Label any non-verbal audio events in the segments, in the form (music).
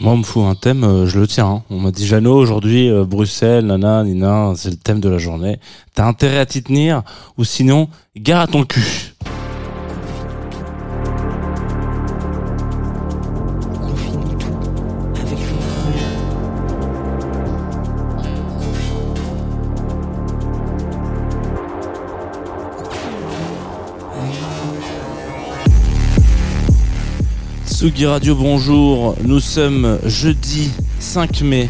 Moi, on me fout un thème, euh, je le tiens. hein. On m'a dit, Jeannot, aujourd'hui, euh, Bruxelles, nana, nina, c'est le thème de la journée. T'as intérêt à t'y tenir, ou sinon, gare à ton cul. Tsugi Radio, bonjour. Nous sommes jeudi 5 mai.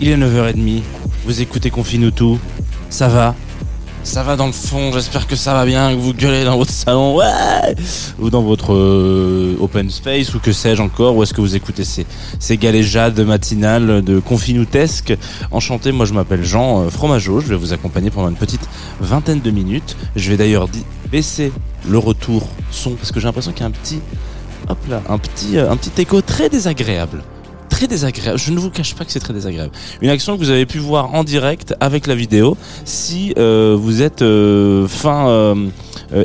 Il est 9h30. Vous écoutez Confine. Ça va? Ça va dans le fond. J'espère que ça va bien, que vous gueulez dans votre salon. Ou dans votre euh, open space, ou que sais-je encore. Ou est-ce que vous écoutez ces, ces galéjades matinales de confinoutesque Enchanté, moi je m'appelle Jean euh, Fromageau. Je vais vous accompagner pendant une petite vingtaine de minutes. Je vais d'ailleurs baisser le retour son parce que j'ai l'impression qu'il y a un petit hop là, un petit, euh, un petit écho très désagréable. Très désagréable. Je ne vous cache pas que c'est très désagréable. Une action que vous avez pu voir en direct avec la vidéo si euh, vous êtes euh, fin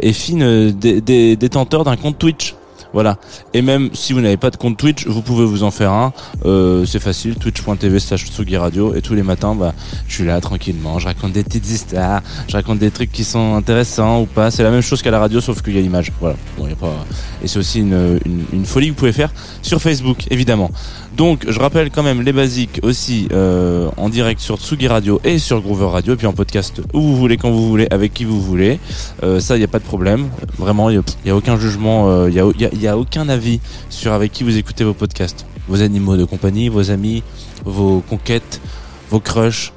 et fine dé- dé- détenteur d'un compte Twitch. Voilà. Et même si vous n'avez pas de compte Twitch, vous pouvez vous en faire un. Euh, c'est facile, twitch.tv slash Tsugi Radio. Et tous les matins, bah, je suis là tranquillement. Je raconte des petites histoires. Je raconte des trucs qui sont intéressants ou pas. C'est la même chose qu'à la radio, sauf qu'il y a l'image. Voilà. Bon, y a pas... Et c'est aussi une, une, une folie que vous pouvez faire sur Facebook, évidemment. Donc, je rappelle quand même les basiques aussi euh, en direct sur Tsugi Radio et sur Groover Radio. Et puis en podcast où vous voulez, quand vous voulez, avec qui vous voulez. Euh, ça, il n'y a pas de problème. Vraiment, il n'y a, aucun jugement, il n'y a, y a- a aucun avis sur avec qui vous écoutez vos podcasts. Vos animaux de compagnie, vos amis, vos conquêtes, vos crushs,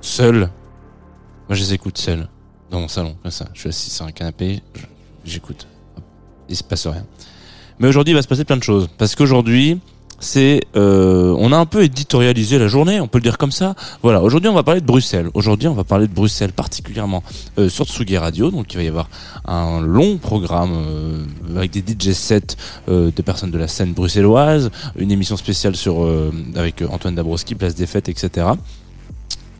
seuls. Moi, je les écoute seuls, dans mon salon, comme ça. Je suis assis sur un canapé, j'écoute. Il se passe rien. Mais aujourd'hui, il va se passer plein de choses. Parce qu'aujourd'hui, c'est, euh, on a un peu éditorialisé la journée, on peut le dire comme ça. Voilà. Aujourd'hui, on va parler de Bruxelles. Aujourd'hui, on va parler de Bruxelles particulièrement euh, sur Tsugi Radio. Donc, il va y avoir un long programme euh, avec des DJ sets euh, de personnes de la scène bruxelloise, une émission spéciale sur euh, avec Antoine Dabrowski, Place des Fêtes, etc.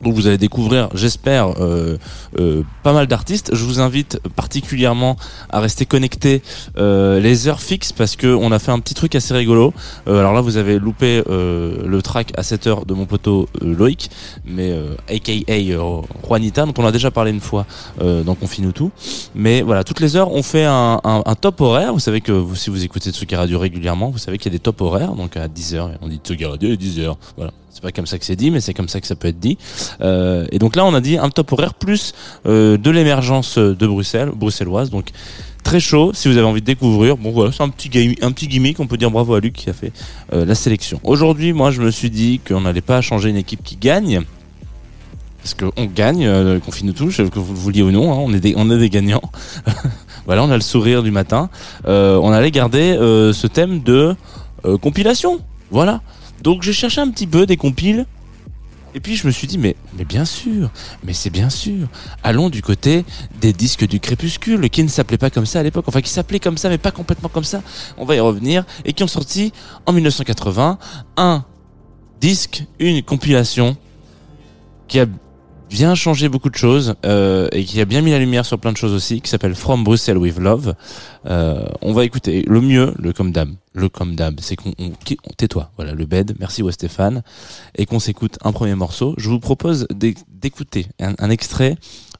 Donc vous allez découvrir, j'espère, euh, euh, pas mal d'artistes. Je vous invite particulièrement à rester connecté euh, les heures fixes parce que on a fait un petit truc assez rigolo. Euh, alors là, vous avez loupé euh, le track à 7 heures de mon poteau euh, Loïc, mais aka Juanita, dont on a déjà parlé une fois dans Confine tout. Mais voilà, toutes les heures, on fait un, un, un top horaire. Vous savez que vous, si vous écoutez Tsugi Radio régulièrement, vous savez qu'il y a des top horaires. Donc à 10 heures, on dit Tsugi Radio à 10 heures. Voilà. C'est pas comme ça que c'est dit, mais c'est comme ça que ça peut être dit. Euh, et donc là, on a dit un top horaire plus euh, de l'émergence de Bruxelles, bruxelloise. Donc très chaud. Si vous avez envie de découvrir, bon voilà, c'est un petit gimmick, un petit gimmick. On peut dire bravo à Luc qui a fait euh, la sélection. Aujourd'hui, moi, je me suis dit qu'on n'allait pas changer une équipe qui gagne. Parce qu'on gagne, euh, qu'on finit tout, que vous le vouliez ou non, hein, on, est des, on est des gagnants. (laughs) voilà, on a le sourire du matin. On allait garder ce thème de compilation. Voilà. Donc j'ai cherché un petit peu des compiles. Et puis je me suis dit, mais, mais bien sûr, mais c'est bien sûr. Allons du côté des disques du crépuscule, qui ne s'appelaient pas comme ça à l'époque, enfin qui s'appelaient comme ça, mais pas complètement comme ça. On va y revenir. Et qui ont sorti en 1980 un disque, une compilation qui a bien changé beaucoup de choses euh, et qui a bien mis la lumière sur plein de choses aussi, qui s'appelle From Brussels with Love. Euh, on va écouter le mieux, le comme d'hab. Le comme d'hab, c'est qu'on on, tais-toi. Voilà, le bed. Merci au Stéphane et qu'on s'écoute un premier morceau. Je vous propose d'écouter un, un, extrait,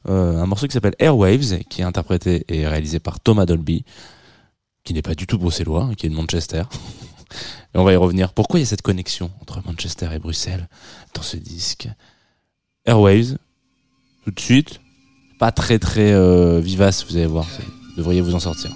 euh, un morceau qui s'appelle Airwaves, qui est interprété et réalisé par Thomas Dolby, qui n'est pas du tout bruxellois, qui est de Manchester. (laughs) et on va y revenir. Pourquoi il y a cette connexion entre Manchester et Bruxelles dans ce disque? Airwaves, tout de suite. Pas très très euh, vivace, vous allez voir. Vous devriez vous en sortir.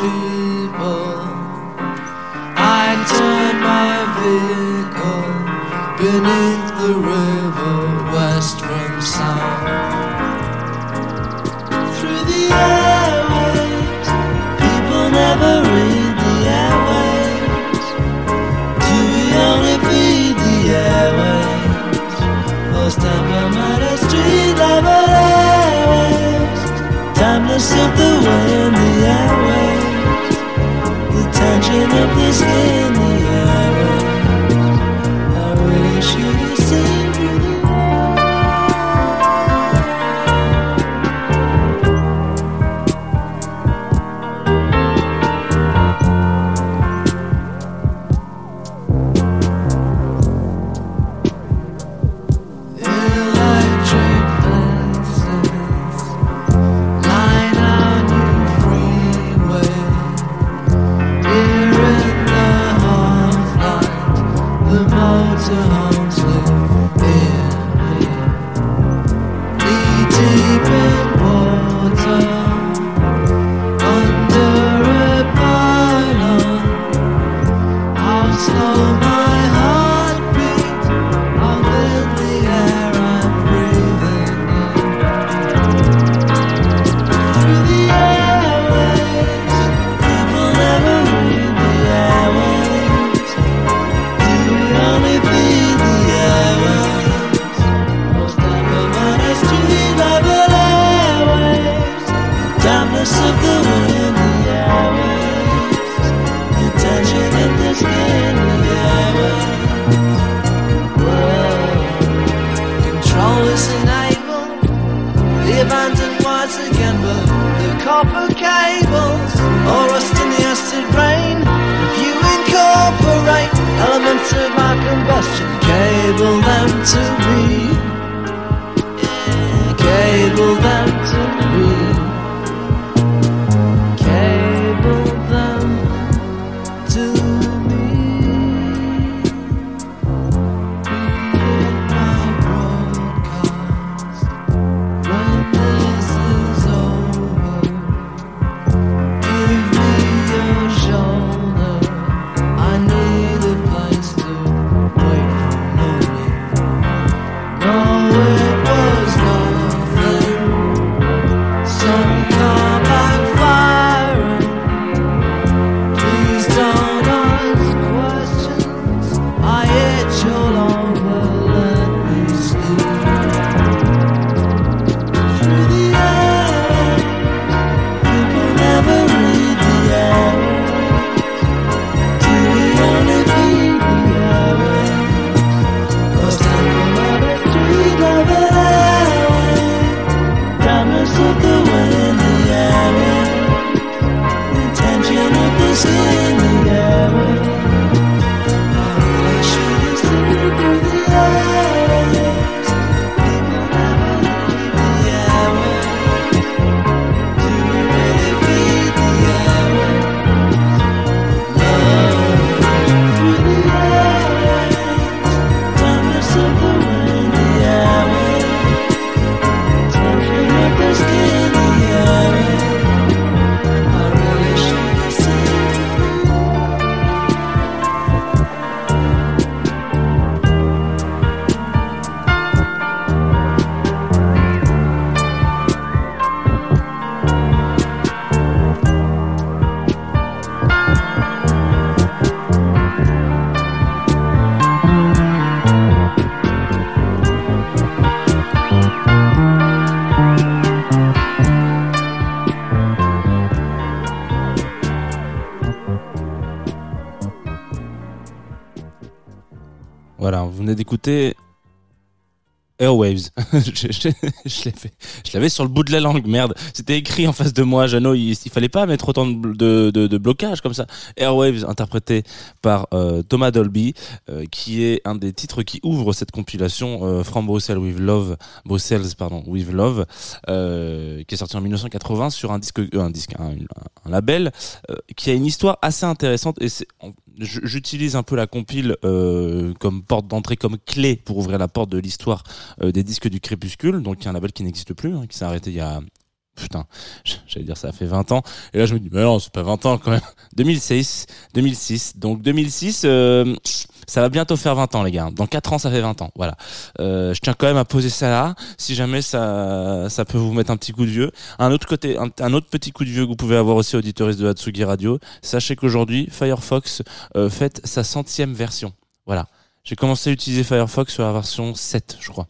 people. I turn my vehicle beneath the rain. chances. cables or rust in the acid rain. If you incorporate elements of our combustion, cable them to me. Yeah, cable them. D'écouter Airwaves. (laughs) je l'avais sur le bout de la langue, merde. C'était écrit en face de moi, Jeannot. Il, il fallait pas mettre autant de, blocage comme ça. Airwaves, interprété par euh, Thomas Dolby, euh, qui est un des titres qui ouvre cette compilation euh, From Brussels with Love, Brussels, pardon, with Love, euh, qui est sorti en 1980 sur un disque, un label qui a une histoire assez intéressante et c'est j'utilise un peu la compile euh, comme porte d'entrée, comme clé pour ouvrir la porte de l'histoire euh, des disques du crépuscule, donc il y a un label qui n'existe plus, hein, qui s'est arrêté il y a putain, (laughs) j'allais dire ça fait 20 ans. Et là je me dis mais non, c'est pas 20 ans quand même. (laughs) 2006, 2006. Donc 2006 euh, ça va bientôt faire 20 ans les gars. Dans 4 ans ça fait 20 ans. Voilà. Euh, je tiens quand même à poser ça là si jamais ça ça peut vous mettre un petit coup de vieux. Un autre côté un, autre petit coup de vieux que vous pouvez avoir aussi auditoriste de Hatsugi Radio, sachez qu'aujourd'hui Firefox euh, fête sa centième version. Voilà. J'ai commencé à utiliser Firefox sur la version 7, je crois.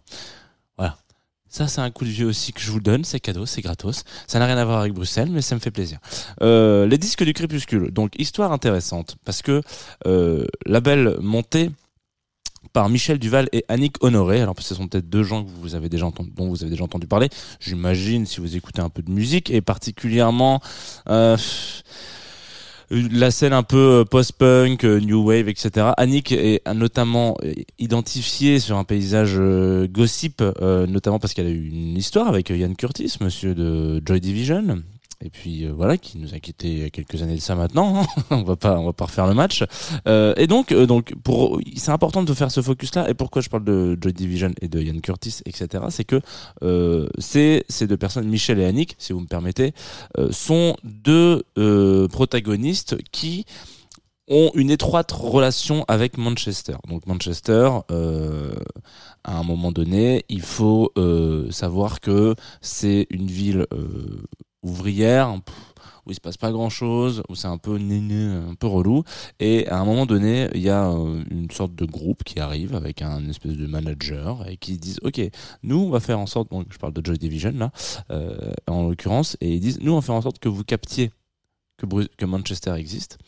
Ça, c'est un coup de vieux aussi que je vous donne. C'est cadeau, c'est gratos. Ça n'a rien à voir avec Bruxelles, mais ça me fait plaisir. Euh, les disques du crépuscule. Donc, histoire intéressante. Parce que euh, label monté par Michel Duval et Annick Honoré. Alors, ce sont peut-être deux gens que vous avez déjà entendu, dont vous avez déjà entendu parler. J'imagine si vous écoutez un peu de musique et particulièrement euh, la scène un peu euh, post-punk, euh, new wave, etc. Annick est notamment euh, identifiée sur un paysage gossip, notamment parce qu'elle a eu une histoire avec Ian Curtis, monsieur de Joy Division. Et puis euh, voilà, qui nous a quitté il y a quelques années de ça maintenant. hein. (laughs) on va pas, on va pas refaire le match. Euh, et donc, euh, donc pour, c'est important de faire ce focus-là. Et pourquoi je parle de Joy Division et de Ian Curtis, etc. C'est que euh, c'est ces deux personnes, Michel et Annick, si vous me permettez, euh, sont deux euh, protagonistes qui ont une étroite relation avec Manchester. Donc Manchester, euh, à un moment donné, il faut euh, savoir que c'est une ville euh, ouvrière où il se passe pas grand chose, où c'est un peu un peu relou. Et à un moment donné, il y a euh, une sorte de groupe qui arrive avec un espèce de manager et qui disent OK, nous on va faire en sorte, donc je parle de Joy Division là, euh, en l'occurrence, et ils disent nous on va faire en sorte que vous captiez que, que Manchester existe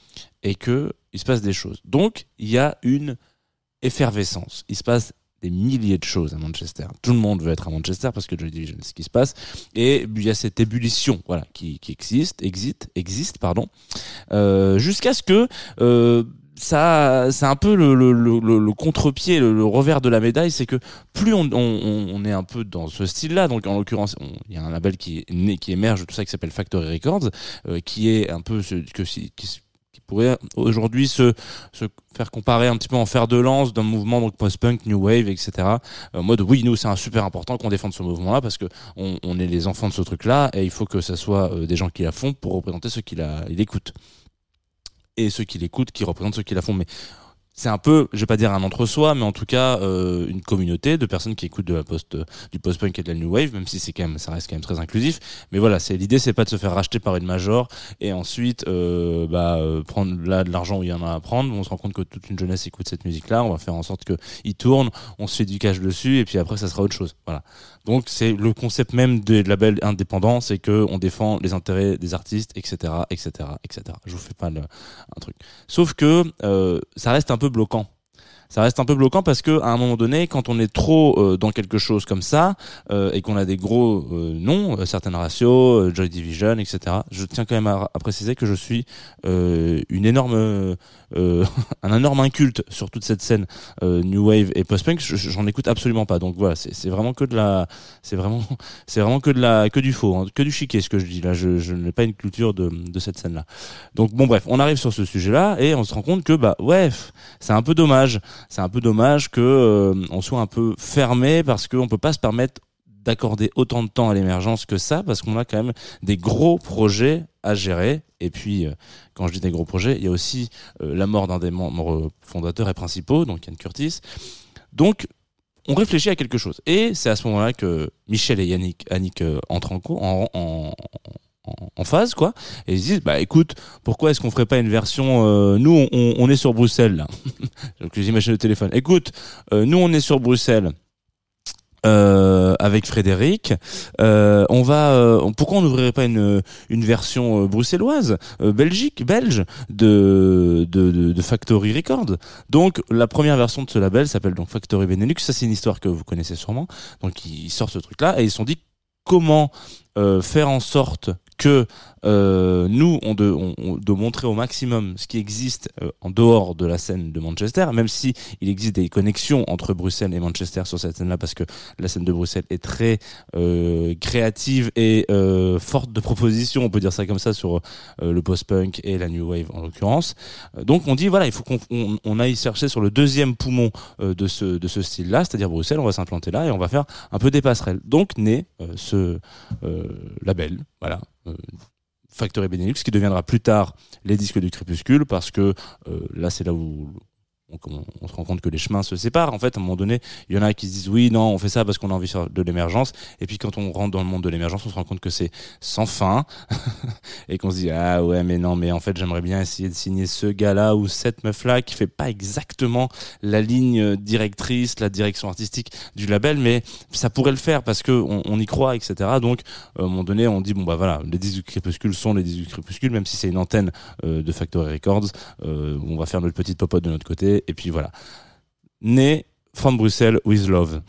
et que il se passe des choses. Donc il y a une effervescence. Il se passe des milliers de choses à Manchester. Tout le monde veut être à Manchester parce que Joy Division, c'est ce qui se passe. Et il y a cette ébullition, voilà, qui, qui existe, existe, existe, pardon, euh, jusqu'à ce que euh, ça, c'est un peu le, le, le, le- contre-pied, le, revers de la médaille, c'est que plus on, on, on est un peu dans ce style-là, donc en l'occurrence, il y a un label qui est né, qui émerge, tout ça qui s'appelle Factory Records, euh, qui est un peu ce que qui, qui pourrait aujourd'hui se, se faire comparer un petit peu en fer de lance d'un mouvement donc post-punk, new wave, etc. Euh, En mode oui, nous c'est un super important qu'on défende ce mouvement-là parce que on, on est les enfants de ce truc-là et il faut que ça soit euh, des gens qui la font pour représenter ceux qui la, il écoutent et ceux qui l'écoutent qui représentent ceux qui la font. Mais c'est un peu, je vais pas dire un entre-soi, mais en tout cas euh, une communauté de personnes qui écoutent de la post, du post-punk et de la new wave, même si c'est quand même, ça reste quand même très inclusif. Mais voilà, c'est l'idée, c'est pas de se faire racheter par une major et ensuite euh, bah, euh, prendre là de l'argent où il y en a à prendre. On se rend compte que toute une jeunesse écoute cette musique-là. On va faire en sorte que il tourne, on se fait du cash dessus et puis après ça sera autre chose. Voilà. Donc c'est le concept même des labels indépendants, c'est que on défend les intérêts des artistes, etc., etc., etc. Je vous fais pas le, un truc. Sauf que euh, ça reste un peu bloquant. Ça reste un peu bloquant parce que à un moment donné, quand on est trop euh, dans quelque chose comme ça euh, et qu'on a des gros euh, noms, certaines ratios, Joy Division, etc. Je tiens quand même à, à préciser que je suis une énorme, (laughs) un énorme inculte sur toute cette scène new wave et post-punk. Je- J'en écoute absolument pas. Donc voilà, c'est vraiment que de la, c'est vraiment, (laughs) c'est vraiment que de la, que du faux, hein, que du chiquet ce que je dis là. Je, je n'ai pas une culture de, de cette scène là. Donc bon bref, on arrive sur ce sujet-là et on se rend compte que bah ouais, c'est un peu dommage. C'est un peu dommage que euh, on soit un peu fermé parce qu'on peut pas se permettre d'accorder autant de temps à l'émergence que ça parce qu'on a quand même des gros projets à gérer. Et puis euh, quand je dis des gros projets il y a aussi euh, la mort d'un des membres fondateurs et principaux donc Yann Curtis. Donc on réfléchit à quelque chose. Et c'est à ce moment-là que Michel et Yannick Annick entrent en, en, en, en, phase quoi et ils se disent bah écoute pourquoi est-ce qu'on ferait pas une version euh, nous on, est sur Bruxelles là (laughs) donc les images de téléphone écoute euh, nous on est sur Bruxelles euh, avec Frédéric. Euh, on va, euh, pourquoi on n'ouvrirait pas une, une version euh, bruxelloise, euh, belgique, belge de, de, Factory Records? Donc la première version de ce label s'appelle donc Factory Benelux. Ça c'est une histoire que vous connaissez sûrement. Donc ils sortent ce truc-là et ils se sont dit comment euh, faire en sorte que euh, nous, on, doit montrer au maximum ce qui existe euh, en dehors de la scène de Manchester, même si il existe des connexions entre Bruxelles et Manchester sur cette scène-là, parce que la scène de Bruxelles est très euh, créative et forte de propositions, on peut dire ça comme ça, sur le post-punk et la new wave en l'occurrence. Donc on dit voilà, il faut qu'on on, on aille chercher sur le deuxième poumon de ce de ce style-là, c'est-à-dire Bruxelles, on va s'implanter là et on va faire un peu des passerelles. Donc naît ce label, voilà. Euh, Factory Benelux, qui deviendra plus tard les disques du crépuscule, parce que euh, là, c'est là où on, on- se rend compte que les chemins se séparent. En fait, à un moment donné, il y en a qui se disent oui, non, on fait ça parce qu'on a envie de l'émergence. Et puis quand on rentre dans le monde de l'émergence, on se rend compte que c'est sans fin (laughs) et qu'on se dit ah ouais, mais non, mais en fait, j'aimerais bien essayer de signer ce gars-là ou cette meuf-là qui fait pas exactement la ligne directrice, la direction artistique du label, mais ça pourrait le faire parce que on, on y croit, etc. Donc euh, à un moment donné, on dit bon bah voilà, les 18 crépuscules sont les 18 crépuscules, même si c'est une antenne euh, de Factory Records, euh, on va faire notre petite popote de notre côté, et puis voilà. Né From Bruxelles with Love.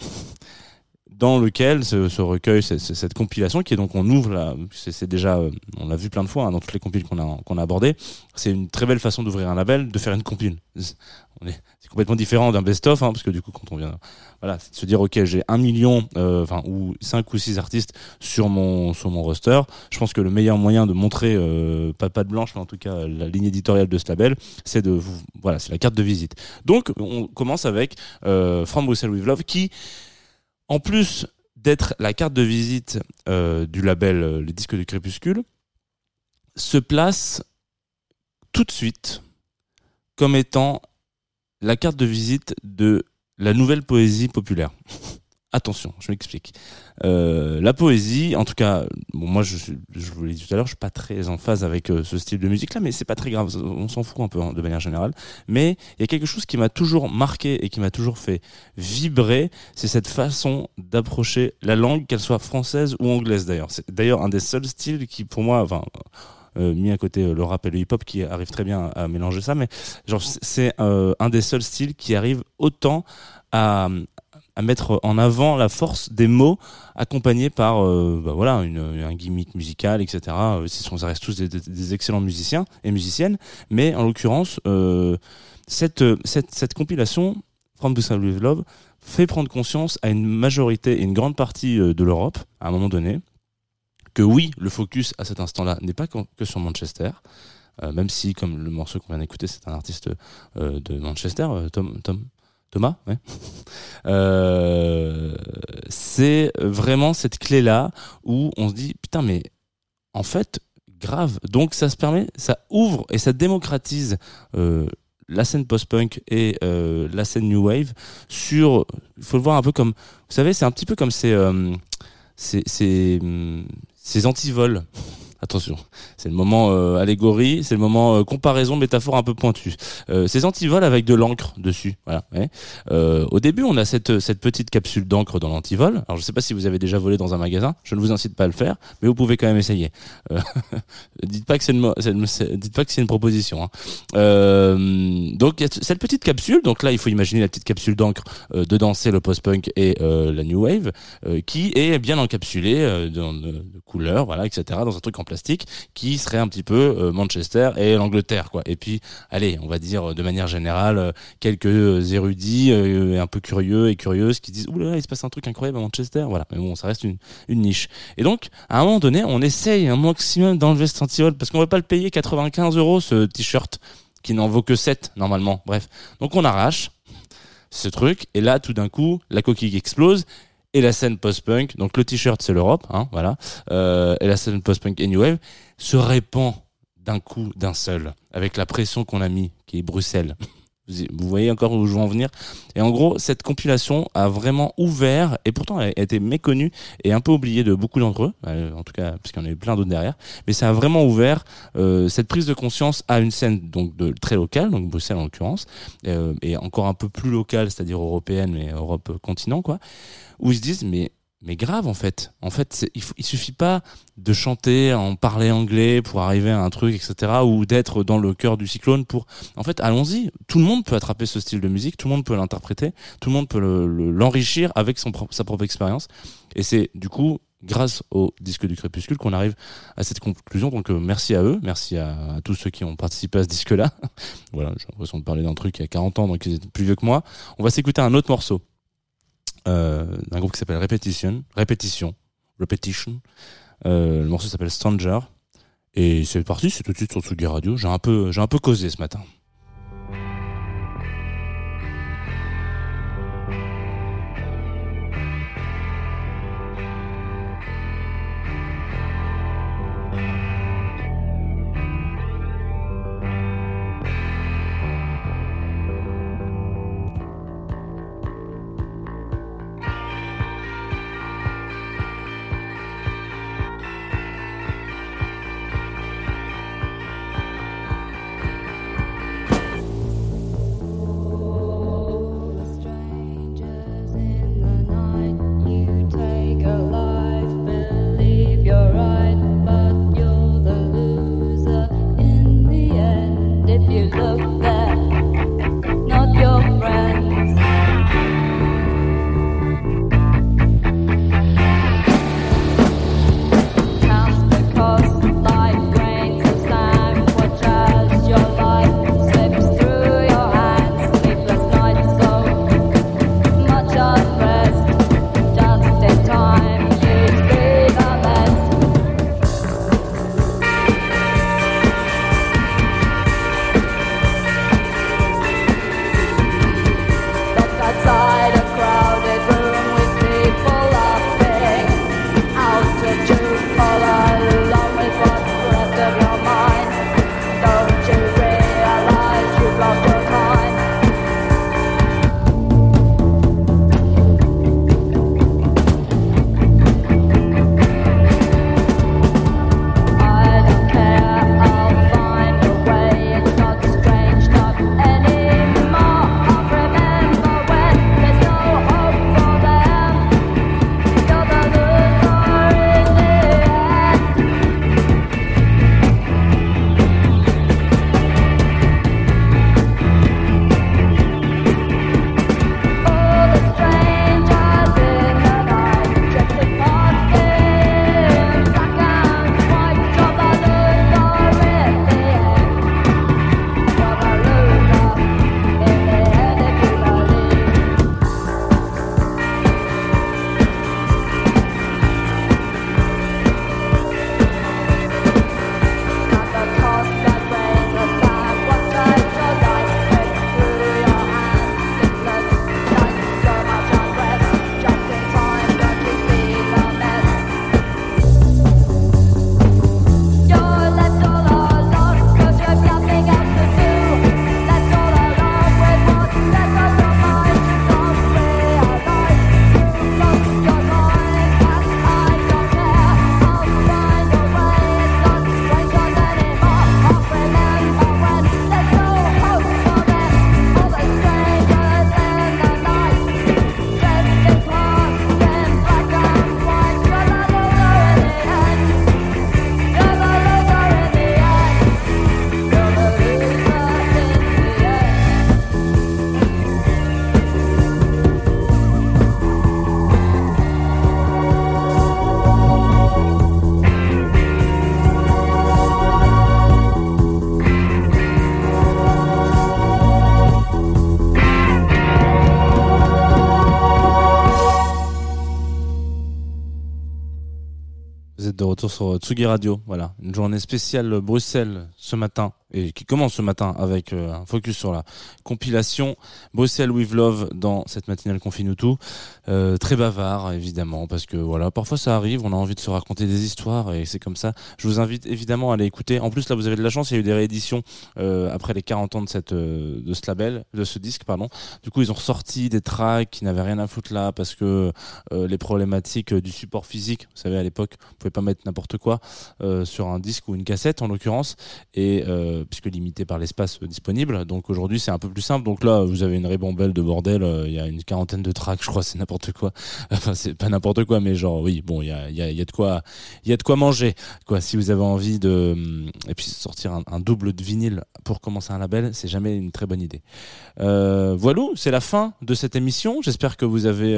Dans lequel ce, recueil, cette compilation qui est donc on ouvre c'est déjà, euh, on l'a vu plein de fois hein, dans toutes les compiles qu'on a abordées. C'est une très belle façon d'ouvrir un label, de faire une compile. On est, complètement différent d'un best-of, hein, parce que du coup quand on vient, voilà, c'est de se dire ok j'ai un million, euh, enfin ou cinq ou six artistes sur mon sur mon roster. Je pense que le meilleur moyen de montrer euh, pas de blanche, mais en tout cas la ligne éditoriale de ce label, c'est de vous, voilà, c'est la carte de visite. Donc on commence avec euh, From Brussels with Love, qui en plus d'être la carte de visite euh, du label euh, Les Disques du Crépuscule, se place tout de suite comme étant la carte de visite de la nouvelle poésie populaire. Attention, je m'explique. Euh, la poésie, en tout cas, bon, moi, je, je vous l'ai dit tout à l'heure, je suis pas très en phase avec euh, ce style de musique-là, mais c'est pas très grave, on s'en fout un peu hein, de manière générale. Mais il y a quelque chose qui m'a toujours marqué et qui m'a toujours fait vibrer, c'est cette façon d'approcher la langue, qu'elle soit française ou anglaise d'ailleurs. C'est d'ailleurs un des seuls styles qui, pour moi, enfin, mis à côté euh, le rap et le hip-hop, qui arrive très bien à, mélanger ça, mais c'est- euh, un des seuls styles qui arrive autant à mettre en avant la force des mots accompagnés par euh, bah voilà une, un gimmick musical etc Euh, ça reste tous des, excellents musiciens et musiciennes. Mais en l'occurrence euh, cette, compilation From the Love fait prendre conscience à une majorité et une grande partie euh, de l'Europe à un moment donné que oui le focus à cet instant-là n'est pas que sur Manchester euh, même si comme le morceau qu'on vient d'écouter c'est un artiste euh, de Manchester euh, Tom Tom Thomas, (laughs) c'est vraiment cette clé-là où on se dit putain mais en fait grave. Donc ça se permet, ça ouvre et ça démocratise la scène post-punk et euh, la scène new wave sur. Il faut le voir un peu comme, vous savez, c'est un petit peu comme ces hum, ces antivols. Attention, c'est le moment euh, allégorie, c'est le moment euh, comparaison, métaphore un peu pointue. Euh, ces antivols avec de l'encre dessus, voilà. Euh, au début, on a cette cette petite capsule d'encre dans l'antivol. Alors, je sais pas si vous avez déjà volé dans un magasin. Je ne vous incite pas à le faire, mais vous pouvez quand même essayer. Dites pas que c'est une, proposition. Hein. Euh, donc, cette petite capsule. Donc là, il faut imaginer la petite capsule d'encre dedans, c'est le post-punk et la new wave, qui est bien encapsulée dans de, de couleurs, voilà, etc. Dans un truc en qui serait un petit peu euh, Manchester et l'Angleterre, quoi. Et puis, allez, on va dire de manière générale euh, quelques érudits euh, un peu curieux et curieuses qui disent oulala il se passe un truc incroyable à Manchester. Voilà. Mais bon ça reste une, niche. Et donc à un moment donné on essaye un maximum d'enlever ce antivol parce qu'on va pas le payer 95 euros ce t-shirt qui n'en vaut que 7 normalement. Bref. Donc on arrache ce truc et là tout d'un coup la coquille explose et la scène post-punk. Donc le t-shirt c'est l'Europe hein, voilà. Euh, et la scène post-punk et new wave se répand d'un coup d'un seul avec la pression qu'on a mis qui est Bruxelles Vous, voyez encore où je veux en venir. Et en gros, cette compilation a vraiment ouvert, et pourtant elle a été méconnue et un peu oubliée de beaucoup d'entre eux, euh, en tout cas parce qu'il y en a eu plein d'autres derrière. Mais ça a vraiment ouvert euh, cette prise de conscience à une scène donc très locale, donc Bruxelles en l'occurrence, euh, et encore un peu plus locale, c'est-à-dire européenne, mais Europe continent quoi, où ils se disent mais mais grave en fait. En fait, il, faut- suffit pas de chanter, en parler anglais pour arriver à un truc, etc. Ou d'être dans le cœur du cyclone pour. En fait, allons-y. Tout le monde peut attraper ce style de musique, tout le monde peut l'interpréter, tout le monde peut le- le- l'enrichir avec son sa propre expérience. Et c'est du coup grâce au disque du crépuscule qu'on arrive à cette conclusion. Donc euh, merci à eux, merci à, à tous ceux qui ont participé à ce disque-là. (laughs) voilà, j'ai l'impression de parler d'un truc il y a 40 ans, donc ils étaient plus vieux que moi. On va s'écouter un autre morceau d'un groupe qui s'appelle Repetition, Répétition, Repetition. Euh, le morceau s'appelle Stranger. Et c'est parti, c'est tout de suite sur Tsugi Radio. J'ai un peu, j'ai un peu causé ce matin. Sur Tsugi Radio. Voilà, une journée spéciale Bruxelles ce matin et qui commence ce matin avec euh, un focus sur la compilation Bruxelles with Love dans cette matinale Confine tout. Euh, très bavard évidemment parce que voilà parfois ça arrive, on a envie de se raconter des histoires et c'est comme ça. Je vous invite évidemment à aller écouter. En plus là vous avez de la chance, il y a eu des rééditions euh, après les 40 ans de cette de ce label, de ce disque pardon. Du coup ils ont ressorti des tracks qui n'avaient rien à foutre là parce que les problématiques du support physique, vous savez à l'époque vous pouvez pas mettre n'importe quoi sur un disque ou une cassette en l'occurrence et euh, puisque limité par l'espace euh, disponible. Donc aujourd'hui c'est un peu plus simple. Donc là vous avez une ribambelle de bordel. euh, Il y a une quarantaine de tracks, je crois, c'est n'importe quoi. (laughs) Enfin c'est pas n'importe quoi, mais genre oui bon il y a, y, a, y a de quoi y a de quoi manger quoi. Si vous avez envie de et puis sortir un, un double de vinyle pour commencer un label, c'est jamais une très bonne idée. Voilà, c'est la fin de cette émission. J'espère que vous avez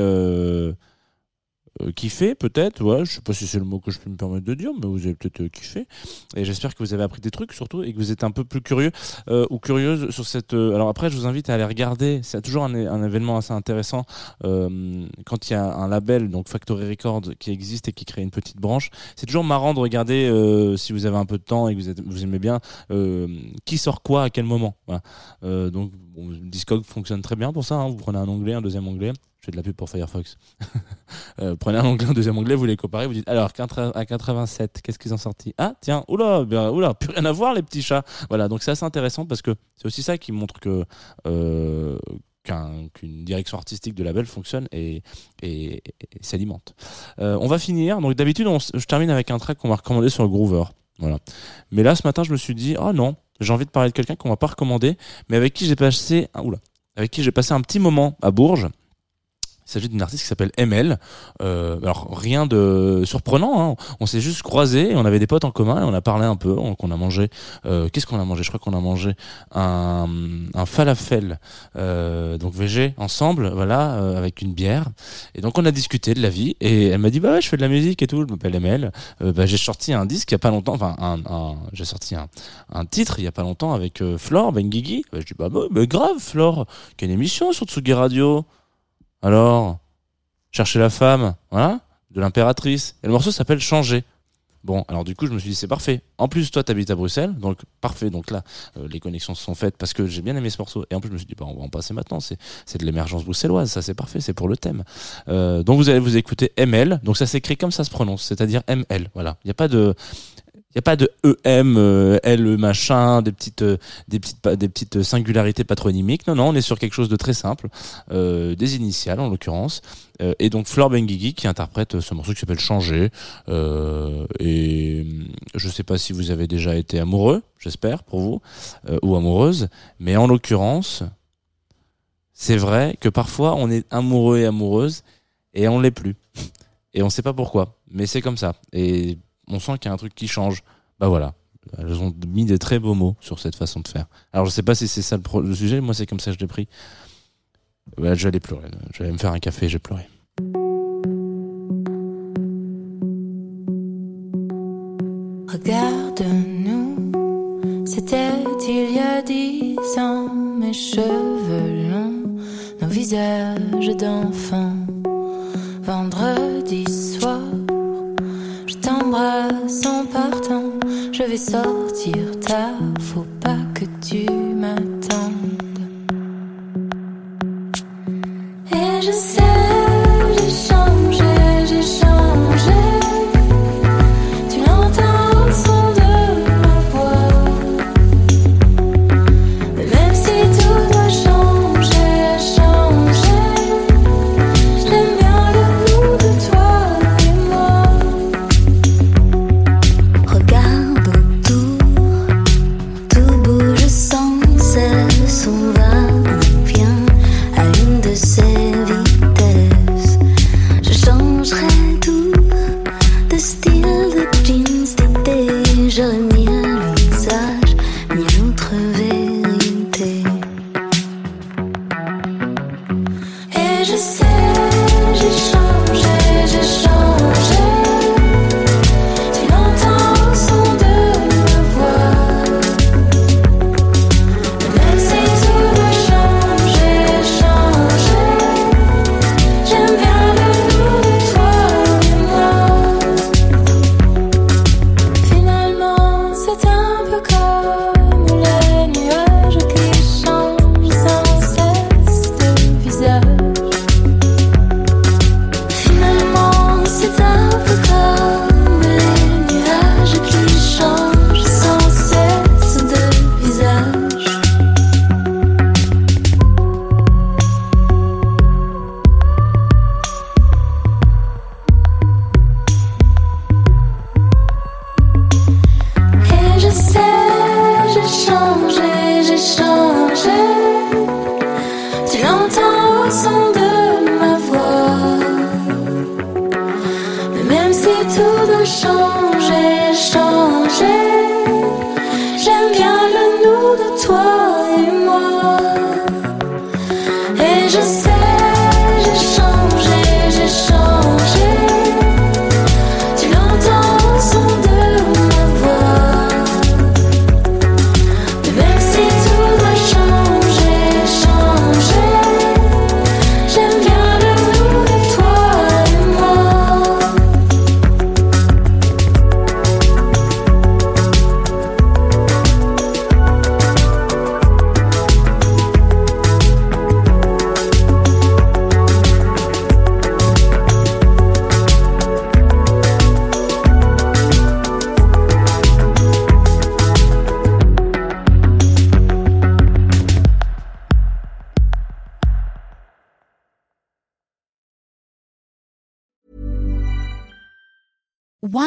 kiffé peut-être, ouais, je sais pas si c'est le mot que je peux me permettre de dire, mais vous avez peut-être euh, kiffé. Et j'espère que vous avez appris des trucs surtout et que vous êtes un peu plus curieux euh, ou curieuse sur cette. euh, alors après, je vous invite à aller regarder. C'est toujours un, événement assez intéressant euh, quand il y a un label, donc Factory Records, qui existe et qui crée une petite branche. C'est toujours marrant de regarder euh, si vous avez un peu de temps et que vous, aimez bien euh, qui sort quoi à quel moment. Euh, donc bon, Discog fonctionne très bien pour ça. hein. Vous prenez un onglet, un deuxième onglet. Je fais de la pub pour Firefox. (laughs) Euh, prenez un onglet, un deuxième onglet, vous les comparez, vous dites alors à 87, qu'est-ce qu'ils ont sorti? Ah tiens, oula, ben, oula, plus rien à voir les petits chats. Voilà, donc c'est assez intéressant parce que c'est aussi ça qui montre que euh, qu'un- qu'une direction artistique de label fonctionne et, s'alimente. Euh, on va finir. Donc d'habitude, je termine avec un track qu'on m'a recommandé sur Groover. Voilà. Mais là, ce matin, je me suis dit, oh non, j'ai envie de parler de quelqu'un qu'on m'a pas recommandé, mais avec qui j'ai passé, ah, oula, avec qui j'ai passé un petit moment à Bourges. Il s'agit d'une artiste qui s'appelle ML. Euh, alors rien de surprenant, hein. on s'est juste croisés, et on avait des potes en commun et on a parlé un peu, on, a mangé. euh, Qu'est-ce qu'on a mangé? Je crois qu'on a mangé un, un falafel, euh, donc VG ensemble, voilà, euh, avec une bière. Et donc on a discuté de la vie et elle m'a dit bah ouais, je fais de la musique et tout, je m'appelle ML. Euh, bah, j'ai sorti un disque il y a pas longtemps, enfin un, un- j'ai sorti un, un titre il y a pas longtemps avec euh, Flore Benguigui. Bah, je dis bah, bah, bah, grave Flore, qu'il y a une émission sur Tsugi Radio. Alors, chercher la femme, voilà, de l'impératrice. Et le morceau s'appelle Changer. Bon, alors du coup, je me suis dit, c'est parfait. En plus, toi, t'habites à Bruxelles, donc parfait. Donc là, euh, les connexions se sont faites parce que j'ai bien aimé ce morceau. Et en plus, je me suis dit, bah, on va en passer maintenant. C'est, de l'émergence bruxelloise, ça c'est parfait, c'est pour le thème. Euh, donc vous allez vous écouter ML. Donc ça s'écrit comme ça se prononce, c'est-à-dire ML. Voilà. Il n'y a pas de, il y a pas de EM, euh, L machin, des petites, euh, des petites, des petites singularités patronymiques. Non, non, on est sur quelque chose de très simple, euh, des initiales en l'occurrence. Euh, et donc Flore Benguigui qui interprète ce morceau qui s'appelle Changer. Euh, et hum, je sais pas si vous avez déjà été amoureux, j'espère pour vous, euh, ou amoureuse, mais en l'occurrence, c'est vrai que parfois on est amoureux et amoureuse et on l'est plus. Et on sait pas pourquoi, mais c'est comme ça. Et on sent qu'il y a un truc qui change. Bah voilà. Elles ont mis des très beaux mots sur cette façon de faire. Alors je sais pas si c'est ça le, sujet, moi c'est comme ça que je l'ai pris. Bah, je vais aller pleurer. Je vais me faire un café, j'ai pleuré. Regarde-nous, c'était il y a dix ans, mes cheveux longs, nos visages d'enfants. Je vais sortir tard,